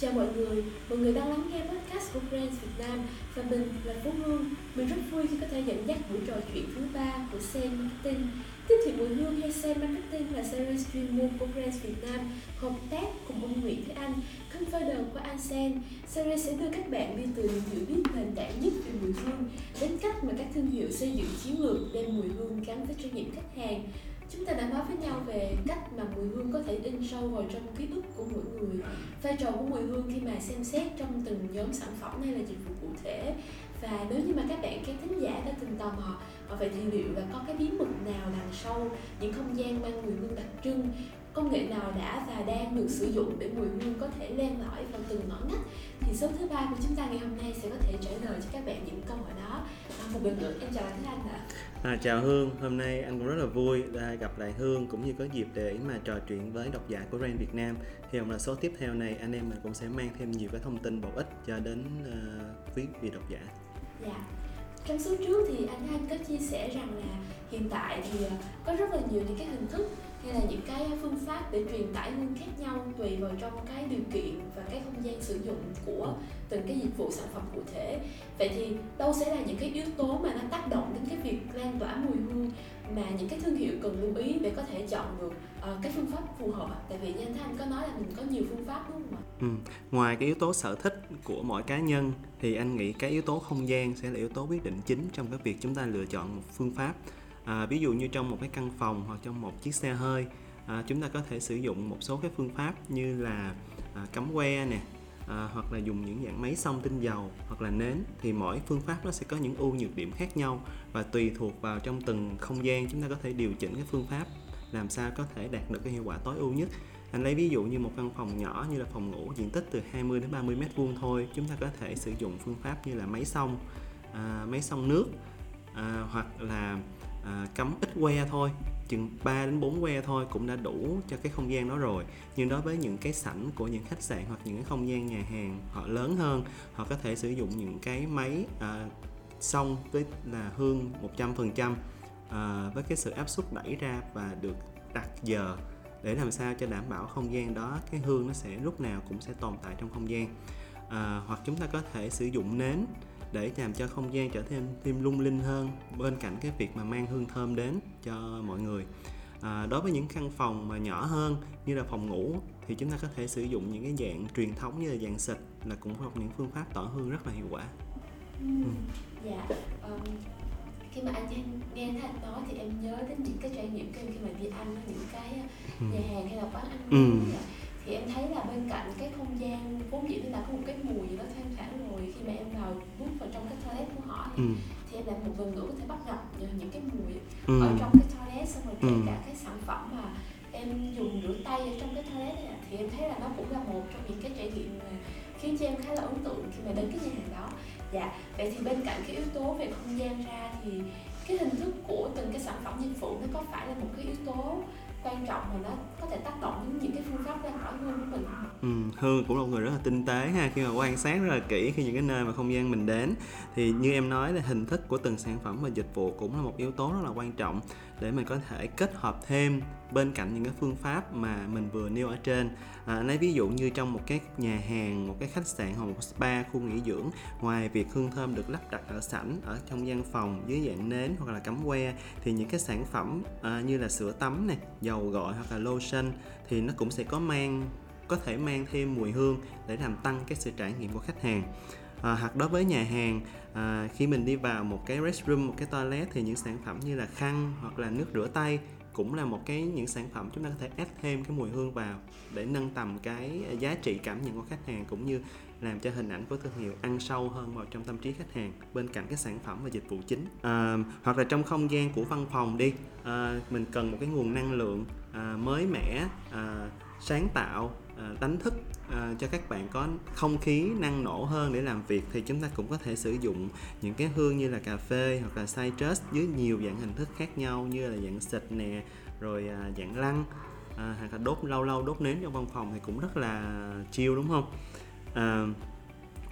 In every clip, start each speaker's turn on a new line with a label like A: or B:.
A: Chào mọi người, mọi người đang lắng nghe podcast của Brands Việt Nam và mình là Phú Hương. Mình rất vui khi có thể dẫn dắt buổi trò chuyện thứ ba của Sen Marketing. Tiếp thị mùi hương hay Sen Marketing là series chuyên môn của Brands Việt Nam hợp tác cùng ông Nguyễn Thế Anh, co-founder của Ansen. Series sẽ đưa các bạn đi từ những hiểu biết nền tảng nhất về mùi hương đến cách mà các thương hiệu xây dựng chiến lược đem mùi hương gắn với trải nghiệm khách hàng Chúng ta đã nói với nhau về cách mà mùi hương có thể in sâu vào trong ký ức của mỗi người. Vai trò của mùi hương khi mà xem xét trong từng nhóm sản phẩm hay là dịch vụ cụ thể. Và nếu như mà các bạn, các thính giả đã từng tò mò à, Vậy thì liệu là có cái bí mật nào đằng sau những không gian mang mùi hương đặc trưng công nghệ nào đã và đang được sử dụng để mùi hương có thể len lỏi vào từng ngõ ngách thì số thứ ba của chúng ta ngày hôm nay sẽ có thể trả lời cho các bạn những câu hỏi đó à, một lần nữa em chào anh Thế Anh ạ
B: À, chào Hương, hôm nay anh cũng rất là vui đã gặp lại Hương cũng như có dịp để mà trò chuyện với độc giả của Rain Việt Nam. Hy vọng là số tiếp theo này anh em mình cũng sẽ mang thêm nhiều cái thông tin bổ ích cho đến uh, quý vị độc giả.
A: Dạ. Trong số trước thì anh Anh có chia sẻ rằng là hiện tại thì ờ, có rất là nhiều những cái hình thức hay là những cái phương pháp để truyền tải hương khác nhau tùy vào trong cái điều kiện và cái không gian sử dụng của từng cái dịch vụ sản phẩm cụ thể vậy thì đâu sẽ là những cái yếu tố mà nó tác động đến cái việc lan tỏa mùi hương mà những cái thương hiệu cần lưu ý để có thể chọn được uh, cái phương pháp phù hợp tại vì như anh Thanh có nói là mình có nhiều phương pháp đúng không ạ?
B: Ừ. Ngoài cái yếu tố sở thích của mỗi cá nhân thì anh nghĩ cái yếu tố không gian sẽ là yếu tố quyết định chính trong cái việc chúng ta lựa chọn một phương pháp à, ví dụ như trong một cái căn phòng hoặc trong một chiếc xe hơi à, chúng ta có thể sử dụng một số cái phương pháp như là à, cắm que nè à, hoặc là dùng những dạng máy xông tinh dầu hoặc là nến. Thì mỗi phương pháp nó sẽ có những ưu nhược điểm khác nhau và tùy thuộc vào trong từng không gian chúng ta có thể điều chỉnh cái phương pháp làm sao có thể đạt được cái hiệu quả tối ưu nhất. Anh lấy ví dụ như một căn phòng nhỏ như là phòng ngủ diện tích từ 20 đến 30 mét vuông thôi chúng ta có thể sử dụng phương pháp như là máy xông à, máy xông nước à, hoặc là à, cắm ít que thôi chừng 3 đến 4 que thôi cũng đã đủ cho cái không gian đó rồi. Nhưng đối với những cái sảnh của những khách sạn hoặc những cái không gian nhà hàng họ lớn hơn họ có thể sử dụng những cái máy à, xong với là hương 100% à, với cái sự áp suất đẩy ra và được đặt giờ để làm sao cho đảm bảo không gian đó cái hương nó sẽ lúc nào cũng sẽ tồn tại trong không gian. À, hoặc chúng ta có thể sử dụng nến để làm cho không gian trở thêm thêm lung linh hơn bên cạnh cái việc mà mang hương thơm đến cho mọi người à, đối với những căn phòng mà nhỏ hơn như là phòng ngủ thì chúng ta có thể sử dụng những cái dạng truyền thống như là dạng xịt là cũng là những phương pháp tỏa hương rất là hiệu quả
A: ừ. dạ um, khi mà anh nghe anh Thanh nói thì em nhớ đến những cái trải nghiệm của em khi mà đi ăn ở những cái ừ. nhà hàng hay là quán ăn ừ. Thì em thấy là bên cạnh cái không gian vốn dĩ là có một cái mùi gì đó thoang thoảng rồi khi mà em vào bước vào trong cái toilet của họ thì, ừ. thì em lại một lần nữa có thể bắt gặp những cái mùi ừ. ở trong cái toilet xong rồi kể ừ. cả cái sản phẩm mà em dùng rửa tay ở trong cái toilet này thì em thấy là nó cũng là một trong những cái trải nghiệm mà khiến cho em khá là ấn tượng khi mà đến cái nhà hàng đó dạ vậy thì bên cạnh cái yếu tố về không gian ra thì cái hình thức của từng cái sản phẩm dịch vụ nó có phải là một cái yếu tố quan trọng mà nó có thể tác động đến những cái phương pháp lan tỏa hương của mình. Ừ,
B: hương cũng là một người rất là tinh tế ha. Khi mà quan sát rất là kỹ khi những cái nơi mà không gian mình đến thì như em nói là hình thức của từng sản phẩm và dịch vụ cũng là một yếu tố rất là quan trọng để mình có thể kết hợp thêm bên cạnh những cái phương pháp mà mình vừa nêu ở trên. À, lấy ví dụ như trong một cái nhà hàng một cái khách sạn hoặc một spa khu nghỉ dưỡng ngoài việc hương thơm được lắp đặt ở sảnh ở trong gian phòng dưới dạng nến hoặc là cắm que thì những cái sản phẩm à, như là sữa tắm này dầu gội hoặc là lotion thì nó cũng sẽ có mang có thể mang thêm mùi hương để làm tăng cái sự trải nghiệm của khách hàng. À, hoặc đối với nhà hàng à, khi mình đi vào một cái restroom một cái toilet thì những sản phẩm như là khăn hoặc là nước rửa tay cũng là một cái những sản phẩm chúng ta có thể ép thêm cái mùi hương vào để nâng tầm cái giá trị cảm nhận của khách hàng cũng như làm cho hình ảnh của thương hiệu ăn sâu hơn vào trong tâm trí khách hàng bên cạnh cái sản phẩm và dịch vụ chính. À, hoặc là trong không gian của văn phòng đi à, mình cần một cái nguồn năng lượng à, mới mẻ à, sáng tạo à, đánh thức à, cho các bạn có không khí năng nổ hơn để làm việc thì chúng ta cũng có thể sử dụng những cái hương như là cà phê hoặc là citrus dưới nhiều dạng hình thức khác nhau như là dạng xịt nè rồi à, dạng lăng à, hoặc là đốt lâu lâu đốt nến trong văn phòng thì cũng rất là chiêu đúng không? À,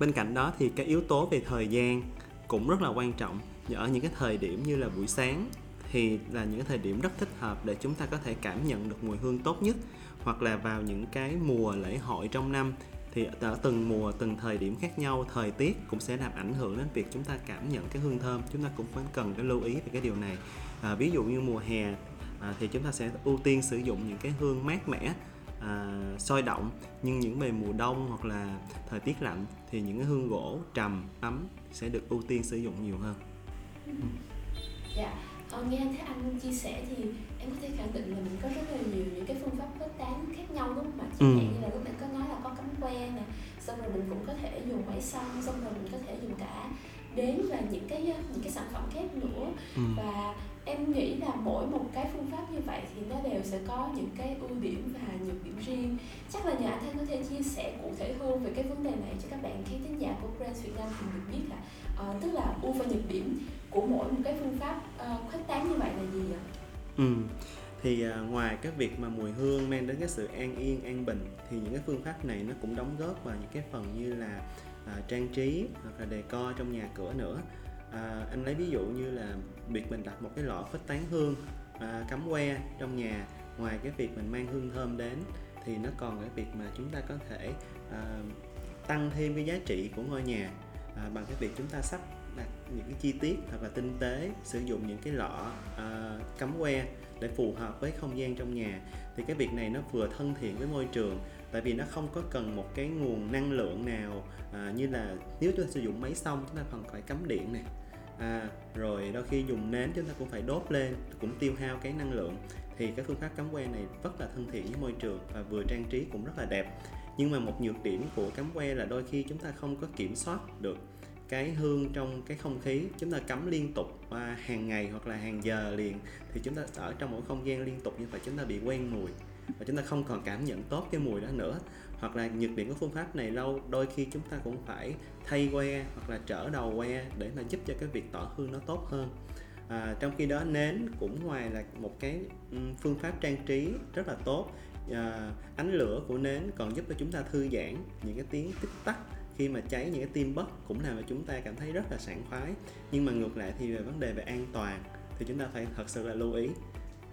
B: bên cạnh đó thì cái yếu tố về thời gian cũng rất là quan trọng. Ở những cái thời điểm như là buổi sáng thì là những cái thời điểm rất thích hợp để chúng ta có thể cảm nhận được mùi hương tốt nhất. Hoặc là vào những cái mùa lễ hội trong năm thì ở từng mùa từng thời điểm khác nhau thời tiết cũng sẽ làm ảnh hưởng đến việc chúng ta cảm nhận cái hương thơm. Chúng ta cũng phải cần cái lưu ý về cái điều này. À, ví dụ như mùa hè à, thì chúng ta sẽ ưu tiên sử dụng những cái hương mát mẻ à, sôi động nhưng những về mùa đông hoặc là thời tiết lạnh thì những cái hương gỗ trầm ấm sẽ được ưu tiên sử dụng nhiều hơn
A: dạ ờ, nghe thấy anh chia sẻ thì em có thể khẳng định là mình có rất là nhiều những cái phương pháp khuếch tán khác nhau đúng không ạ chẳng ừ. như là lúc nãy có nói là có cắm que nè xong rồi mình cũng có thể dùng máy xăm xong rồi mình có thể dùng cả đến và những cái những cái sản phẩm khác nữa ừ. và em nghĩ là mỗi một cái phương pháp như vậy thì nó đều sẽ có những cái ưu điểm và nhược điểm riêng. Chắc là nhờ anh Thanh có thể chia sẻ cụ thể hơn về cái vấn đề này cho các bạn. Khán thính giả của Brands Việt Nam cùng được biết là uh, tức là ưu và nhược điểm của mỗi một cái phương pháp uh, khuếch tán như vậy là gì ạ?
B: Ừ thì uh, ngoài cái việc mà mùi hương mang đến cái sự an yên an bình thì những cái phương pháp này nó cũng đóng góp vào những cái phần như là uh, trang trí hoặc là đề co trong nhà cửa nữa à, anh lấy ví dụ như là việc mình đặt một cái lọ khuếch tán hương à, cắm que trong nhà ngoài cái việc mình mang hương thơm đến thì nó còn cái việc mà chúng ta có thể à, tăng thêm cái giá trị của ngôi nhà à, bằng cái việc chúng ta sắp đặt những cái chi tiết thật là tinh tế sử dụng những cái lọ à, cắm que để phù hợp với không gian trong nhà. Thì cái việc này nó vừa thân thiện với môi trường tại vì nó không có cần một cái nguồn năng lượng nào à, như là nếu chúng ta sử dụng máy xong chúng ta còn phải cắm điện này à, rồi đôi khi dùng nến chúng ta cũng phải đốt lên cũng tiêu hao cái năng lượng. Thì cái phương pháp cắm que này rất là thân thiện với môi trường và vừa trang trí cũng rất là đẹp. Nhưng mà một nhược điểm của cắm que là đôi khi chúng ta không có kiểm soát được cái hương trong cái không khí. Chúng ta cắm liên tục và hàng ngày hoặc là hàng giờ liền thì chúng ta ở trong một không gian liên tục như vậy chúng ta bị quen mùi và chúng ta không còn cảm nhận tốt cái mùi đó nữa. Hoặc là nhược điểm của phương pháp này lâu đôi khi chúng ta cũng phải thay que hoặc là trở đầu que để mà giúp cho cái việc tỏ hương nó tốt hơn. À, trong khi đó nến cũng ngoài là một cái phương pháp trang trí rất là tốt. À, ánh lửa của nến còn giúp cho chúng ta thư giãn những cái tiếng tích tắc. Khi mà cháy những cái tim bất cũng làm cho chúng ta cảm thấy rất là sảng khoái. Nhưng mà ngược lại thì về vấn đề về an toàn thì chúng ta phải thật sự là lưu ý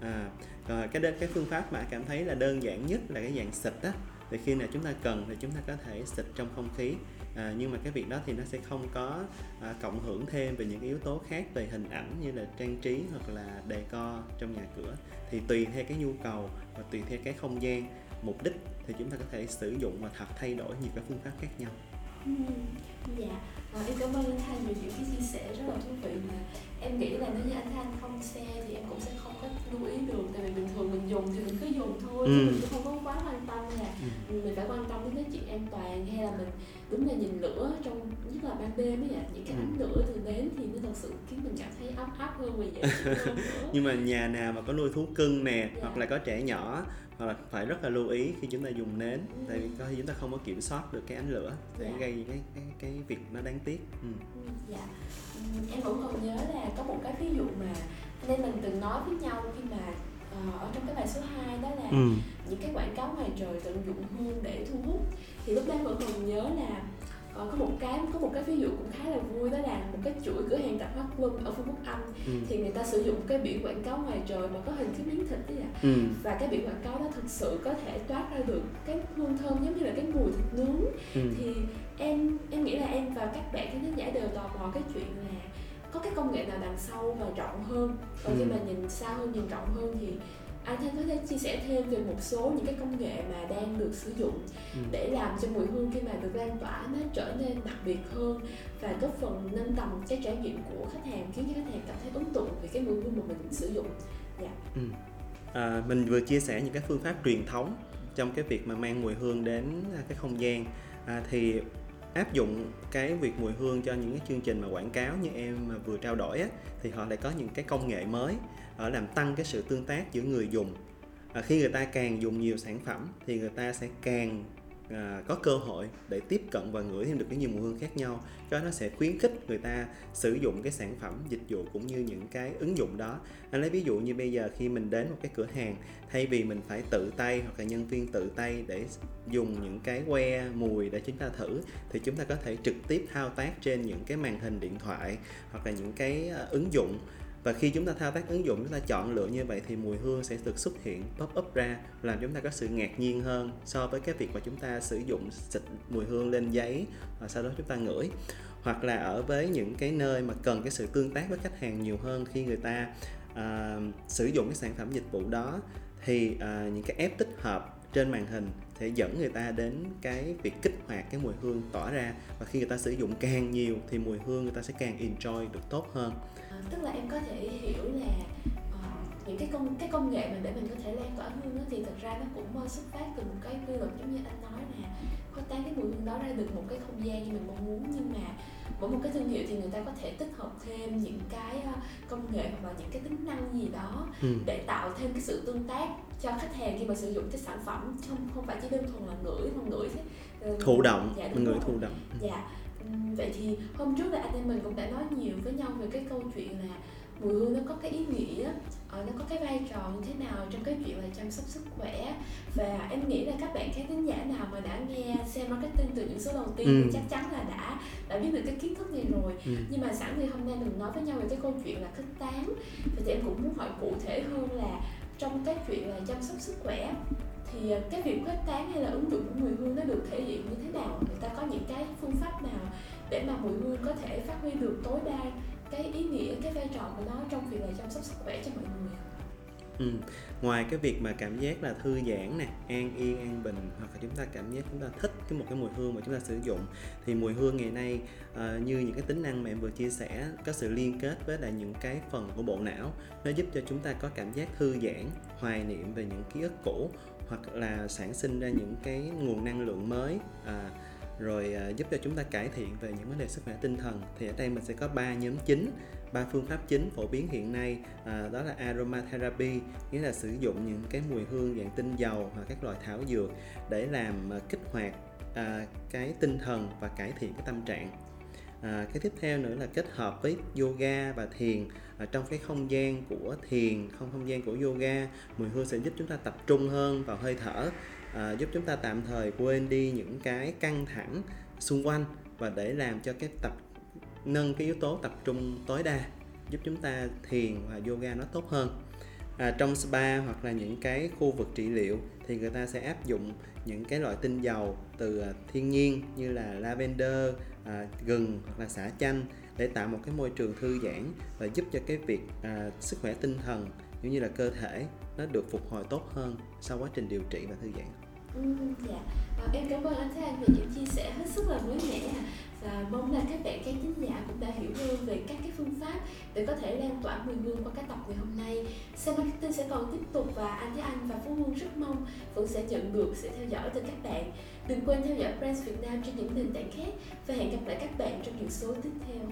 B: à, rồi cái cái phương pháp mà cảm thấy là đơn giản nhất là cái dạng xịt á. Thì khi nào chúng ta cần thì chúng ta có thể xịt trong không khí. À, nhưng mà cái việc đó thì nó sẽ không có à, cộng hưởng thêm về những yếu tố khác về hình ảnh như là trang trí hoặc là đề co trong nhà cửa. Thì tùy theo cái nhu cầu và tùy theo cái không gian mục đích thì chúng ta có thể sử dụng và thật thay đổi nhiều cái phương pháp khác nhau.
A: Ừ, dạ, à, em cảm ơn anh Thanh về những cái chia sẻ rất là thú vị mà em nghĩ là nếu như anh Thanh không xe thì em cũng sẽ không có lưu ý được tại vì bình thường mình dùng thì mình cứ dùng thôi ừ. chứ mình cũng không có quá quan tâm là ừ. mình phải quan tâm đến cái chuyện an toàn hay là mình đúng là nhìn lửa trong nhất là ban đêm ấy ạ những cái ừ. ánh lửa từ nến thì nó thật sự khiến mình cảm thấy ấm áp hơn và dễ chịu hơn
B: nhưng mà nhà nào mà có nuôi thú cưng nè dạ. hoặc là có trẻ nhỏ hoặc là phải rất là lưu ý khi chúng ta dùng nến ừ. tại vì có khi chúng ta không có kiểm soát được cái ánh lửa để dạ. gây cái, cái cái việc nó đáng tiếc
A: ừ. ừ dạ ừ, em vẫn còn nhớ là có một cái ví dụ mà em mình từng nói với nhau khi mà ở trong cái bài số 2 đó là ừ. những cái quảng cáo ngoài trời tận dụng hương để thu hút thì lúc đó vẫn còn nhớ là uh, có một cái có một cái ví dụ cũng khá là vui đó là một cái chuỗi cửa hàng tạp hóa Plum ở phương Quốc Anh ừ. thì người ta sử dụng cái biển quảng cáo ngoài trời mà có hình cái miếng thịt đấy ạ ừ. và cái biển quảng cáo đó thực sự có thể toát ra được cái hương thơm giống như là cái mùi thịt nướng ừ. thì em em nghĩ là em và các bạn khán giả đều tò mò cái chuyện là có cái công nghệ nào đằng sau và rộng hơn và ừ. khi mà nhìn xa hơn nhìn rộng hơn thì anh Thanh có thể chia sẻ thêm về một số những cái công nghệ mà đang được sử dụng ừ. để làm cho mùi hương khi mà được lan tỏa nó trở nên đặc biệt hơn và góp phần nâng tầm cái trải nghiệm của khách hàng khiến cho khách hàng cảm thấy ấn tượng về cái mùi hương mà mình sử dụng. Dạ. Ừ.
B: À, mình vừa chia sẻ những cái phương pháp truyền thống trong cái việc mà mang mùi hương đến cái không gian à, thì áp dụng cái việc mùi hương cho những cái chương trình mà quảng cáo như em mà vừa trao đổi á, thì họ lại có những cái công nghệ mới ở làm tăng cái sự tương tác giữa người dùng. À, khi người ta càng dùng nhiều sản phẩm thì người ta sẽ càng à, có cơ hội để tiếp cận và ngửi thêm được cái nhiều mùi hương khác nhau. Cho nó sẽ khuyến khích người ta sử dụng cái sản phẩm dịch vụ cũng như những cái ứng dụng đó. Anh lấy ví dụ như bây giờ khi mình đến một cái cửa hàng thay vì mình phải tự tay hoặc là nhân viên tự tay để dùng những cái que mùi để chúng ta thử thì chúng ta có thể trực tiếp thao tác trên những cái màn hình điện thoại hoặc là những cái à, ứng dụng và khi chúng ta thao tác ứng dụng chúng ta chọn lựa như vậy thì mùi hương sẽ được xuất hiện pop up ra làm chúng ta có sự ngạc nhiên hơn so với cái việc mà chúng ta sử dụng xịt mùi hương lên giấy và sau đó chúng ta ngửi. Hoặc là ở với những cái nơi mà cần cái sự tương tác với khách hàng nhiều hơn khi người ta uh, sử dụng cái sản phẩm dịch vụ đó thì uh, những cái app tích hợp trên màn hình sẽ dẫn người ta đến cái việc kích hoạt cái mùi hương tỏa ra. Và khi người ta sử dụng càng nhiều thì mùi hương người ta sẽ càng enjoy được tốt hơn
A: tức là em có thể hiểu là uh, những cái công cái công nghệ mà để mình có thể lan tỏa hương đó, thì thật ra nó cũng xuất phát từ một cái quy luật giống như anh nói là có tán cái mùi hương đó ra được một cái không gian như mình mong muốn nhưng mà mỗi một cái thương hiệu thì người ta có thể tích hợp thêm những cái công nghệ hoặc là những cái tính năng gì đó ừ. để tạo thêm cái sự tương tác cho khách hàng khi mà sử dụng cái sản phẩm không không phải chỉ đơn thuần là ngửi không ngửi thế.
B: Ừ, thụ động dạ, mình ngửi thụ động.
A: Dạ vậy thì hôm trước là anh em mình cũng đã nói nhiều với nhau về cái câu chuyện là mùi hương nó có cái ý nghĩa ờ, nó có cái vai trò như thế nào trong cái chuyện là chăm sóc sức khỏe và em nghĩ là các bạn khán thính giả nào mà đã nghe xem marketing từ những số đầu tiên ừ. thì chắc chắn là đã đã biết được cái kiến thức này rồi ừ. nhưng mà sẵn thì hôm nay mình nói với nhau về cái câu chuyện là kích tán thì em cũng muốn hỏi cụ thể hơn là trong cái chuyện là chăm sóc sức khỏe thì à, cái việc khuếch tán hay là ứng dụng của mùi hương nó được thể hiện như thế nào người ta có những cái phương pháp nào để mà mùi hương có thể phát huy được tối đa cái ý nghĩa cái vai trò của nó trong việc là chăm sóc sức khỏe cho mọi người
B: Ừ. ngoài cái việc mà cảm giác là thư giãn nè an yên an bình hoặc là chúng ta cảm giác chúng ta thích cái một cái mùi hương mà chúng ta sử dụng thì mùi hương ngày nay uh, như những cái tính năng mà em vừa chia sẻ có sự liên kết với lại những cái phần của bộ não nó giúp cho chúng ta có cảm giác thư giãn hoài niệm về những ký ức cũ hoặc là sản sinh ra những cái nguồn năng lượng mới à, rồi à, giúp cho chúng ta cải thiện về những vấn đề sức khỏe tinh thần. Thì ở đây mình sẽ có ba nhóm chính ba phương pháp chính phổ biến hiện nay à, đó là aromatherapy nghĩa là sử dụng những cái mùi hương dạng tinh dầu hoặc các loại thảo dược để làm à, kích hoạt à, cái tinh thần và cải thiện cái tâm trạng à, cái tiếp theo nữa là kết hợp với yoga và thiền. À, trong cái không gian của thiền không không gian của yoga mùi hương sẽ giúp chúng ta tập trung hơn vào hơi thở à, giúp chúng ta tạm thời quên đi những cái căng thẳng xung quanh và để làm cho cái tập nâng cái yếu tố tập trung tối đa giúp chúng ta thiền và yoga nó tốt hơn. À, trong spa hoặc là những cái khu vực trị liệu thì người ta sẽ áp dụng những cái loại tinh dầu từ à, thiên nhiên như là lavender à, gừng hoặc là xả chanh để tạo một cái môi trường thư giãn và giúp cho cái việc à, sức khỏe tinh thần cũng như là cơ thể nó được phục hồi tốt hơn sau quá trình điều trị và thư giãn.
A: Ừ, dạ. À, em cảm ơn anh Thế Anh về những chia sẻ hết sức là mới mẻ và mong là các bạn khán thính giả cũng đã hiểu hơn về các cái phương pháp để có thể lan tỏa mùi hương qua cái tập ngày hôm nay. Xe marketing sẽ còn tiếp tục và anh với anh và Phú Hương rất mong vẫn sẽ nhận được sự theo dõi từ các bạn. Đừng quên theo dõi Brands Việt Nam trên những nền tảng khác và hẹn gặp lại các bạn trong những số tiếp theo.